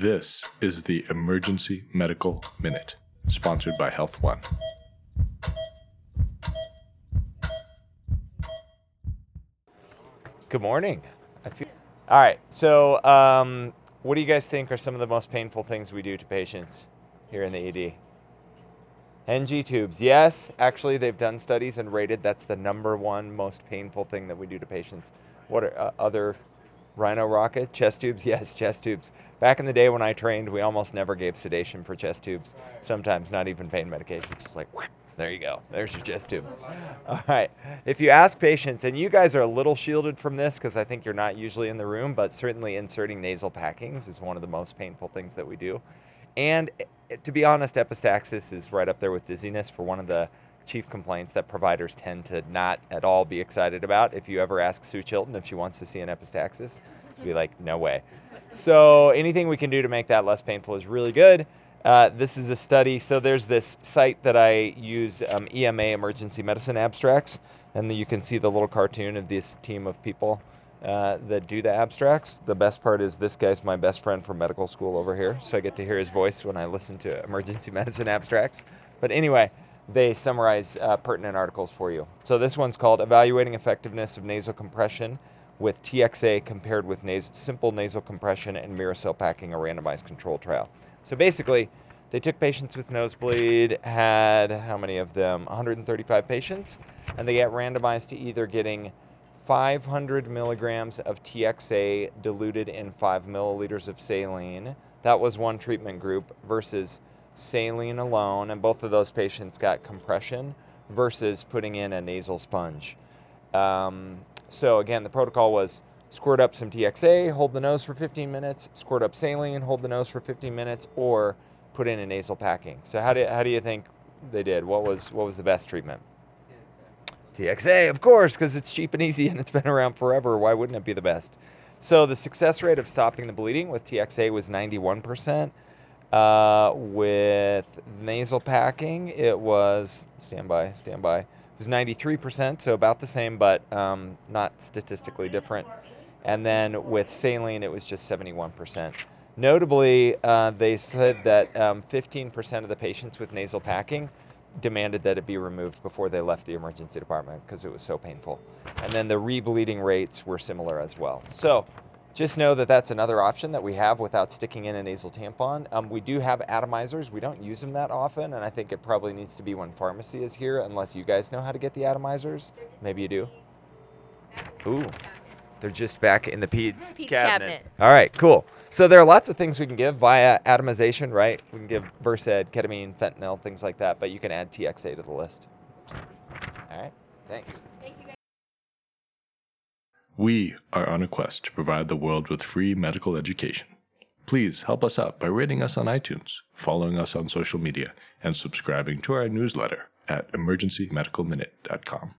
This is the Emergency Medical Minute, sponsored by Health One. Good morning. Feel all right. So, um, what do you guys think are some of the most painful things we do to patients here in the ED? NG tubes. Yes, actually, they've done studies and rated that's the number one most painful thing that we do to patients. What are uh, other rhino rocket chest tubes? Yes, chest tubes. Back in the day when I trained, we almost never gave sedation for chest tubes. Sometimes not even pain medication. Just like there you go. There's your chest tube. All right. If you ask patients, and you guys are a little shielded from this because I think you're not usually in the room, but certainly inserting nasal packings is one of the most painful things that we do. And eh, to be honest, epistaxis is right up there with dizziness for one of the chief complaints that providers tend to not at all be excited about. If you ever ask Sue Chilton if she wants to see an epistaxis, she'd be like, no way. So anything we can do to make that less painful is really good. Uh, this is a study. So there's this site that I use, um, EMA Emergency Medicine Abstracts, and you can see the little cartoon of this team of people uh, that do the abstracts. The best part is this guy's my best friend from medical school over here, so I get to hear his voice when I listen to emergency medicine abstracts. But anyway, they summarize uh, pertinent articles for you. So this one's called Evaluating Effectiveness of Nasal Compression with TXA compared with nas- simple nasal compression and Merocel packing, a randomized control trial. So basically, they took patients with nosebleed, had how many of them? 135 patients, and they got randomized to either getting 500 milligrams of TXA diluted in 5 milliliters of saline. That was one treatment group versus saline alone, and both of those patients got compression versus putting in a nasal sponge. Um, so, again, the protocol was squirt up some TXA, hold the nose for 15 minutes, squirt up saline, hold the nose for 15 minutes, or put in a nasal packing. So, how do, how do you think they did? What was, what was the best treatment? TXA, of course, because it's cheap and easy and it's been around forever. Why wouldn't it be the best? So the success rate of stopping the bleeding with TXA was 91%. Uh, with nasal packing, it was standby, standby. It was 93%, so about the same, but um, not statistically different. And then with saline, it was just 71%. Notably, uh, they said that um, 15% of the patients with nasal packing demanded that it be removed before they left the emergency department because it was so painful. And then the rebleeding rates were similar as well. So just know that that's another option that we have without sticking in a nasal tampon. Um, we do have atomizers. We don't use them that often, and I think it probably needs to be when pharmacy is here, unless you guys know how to get the atomizers. Maybe you do. Ooh, they're just back in the peds, Peds cabinet. All right, cool. So there are lots of things we can give via atomization, right? We can give Versed, ketamine, fentanyl, things like that, but you can add TXA to the list. All right, thanks. We are on a quest to provide the world with free medical education. Please help us out by rating us on iTunes, following us on social media, and subscribing to our newsletter at emergencymedicalminute.com.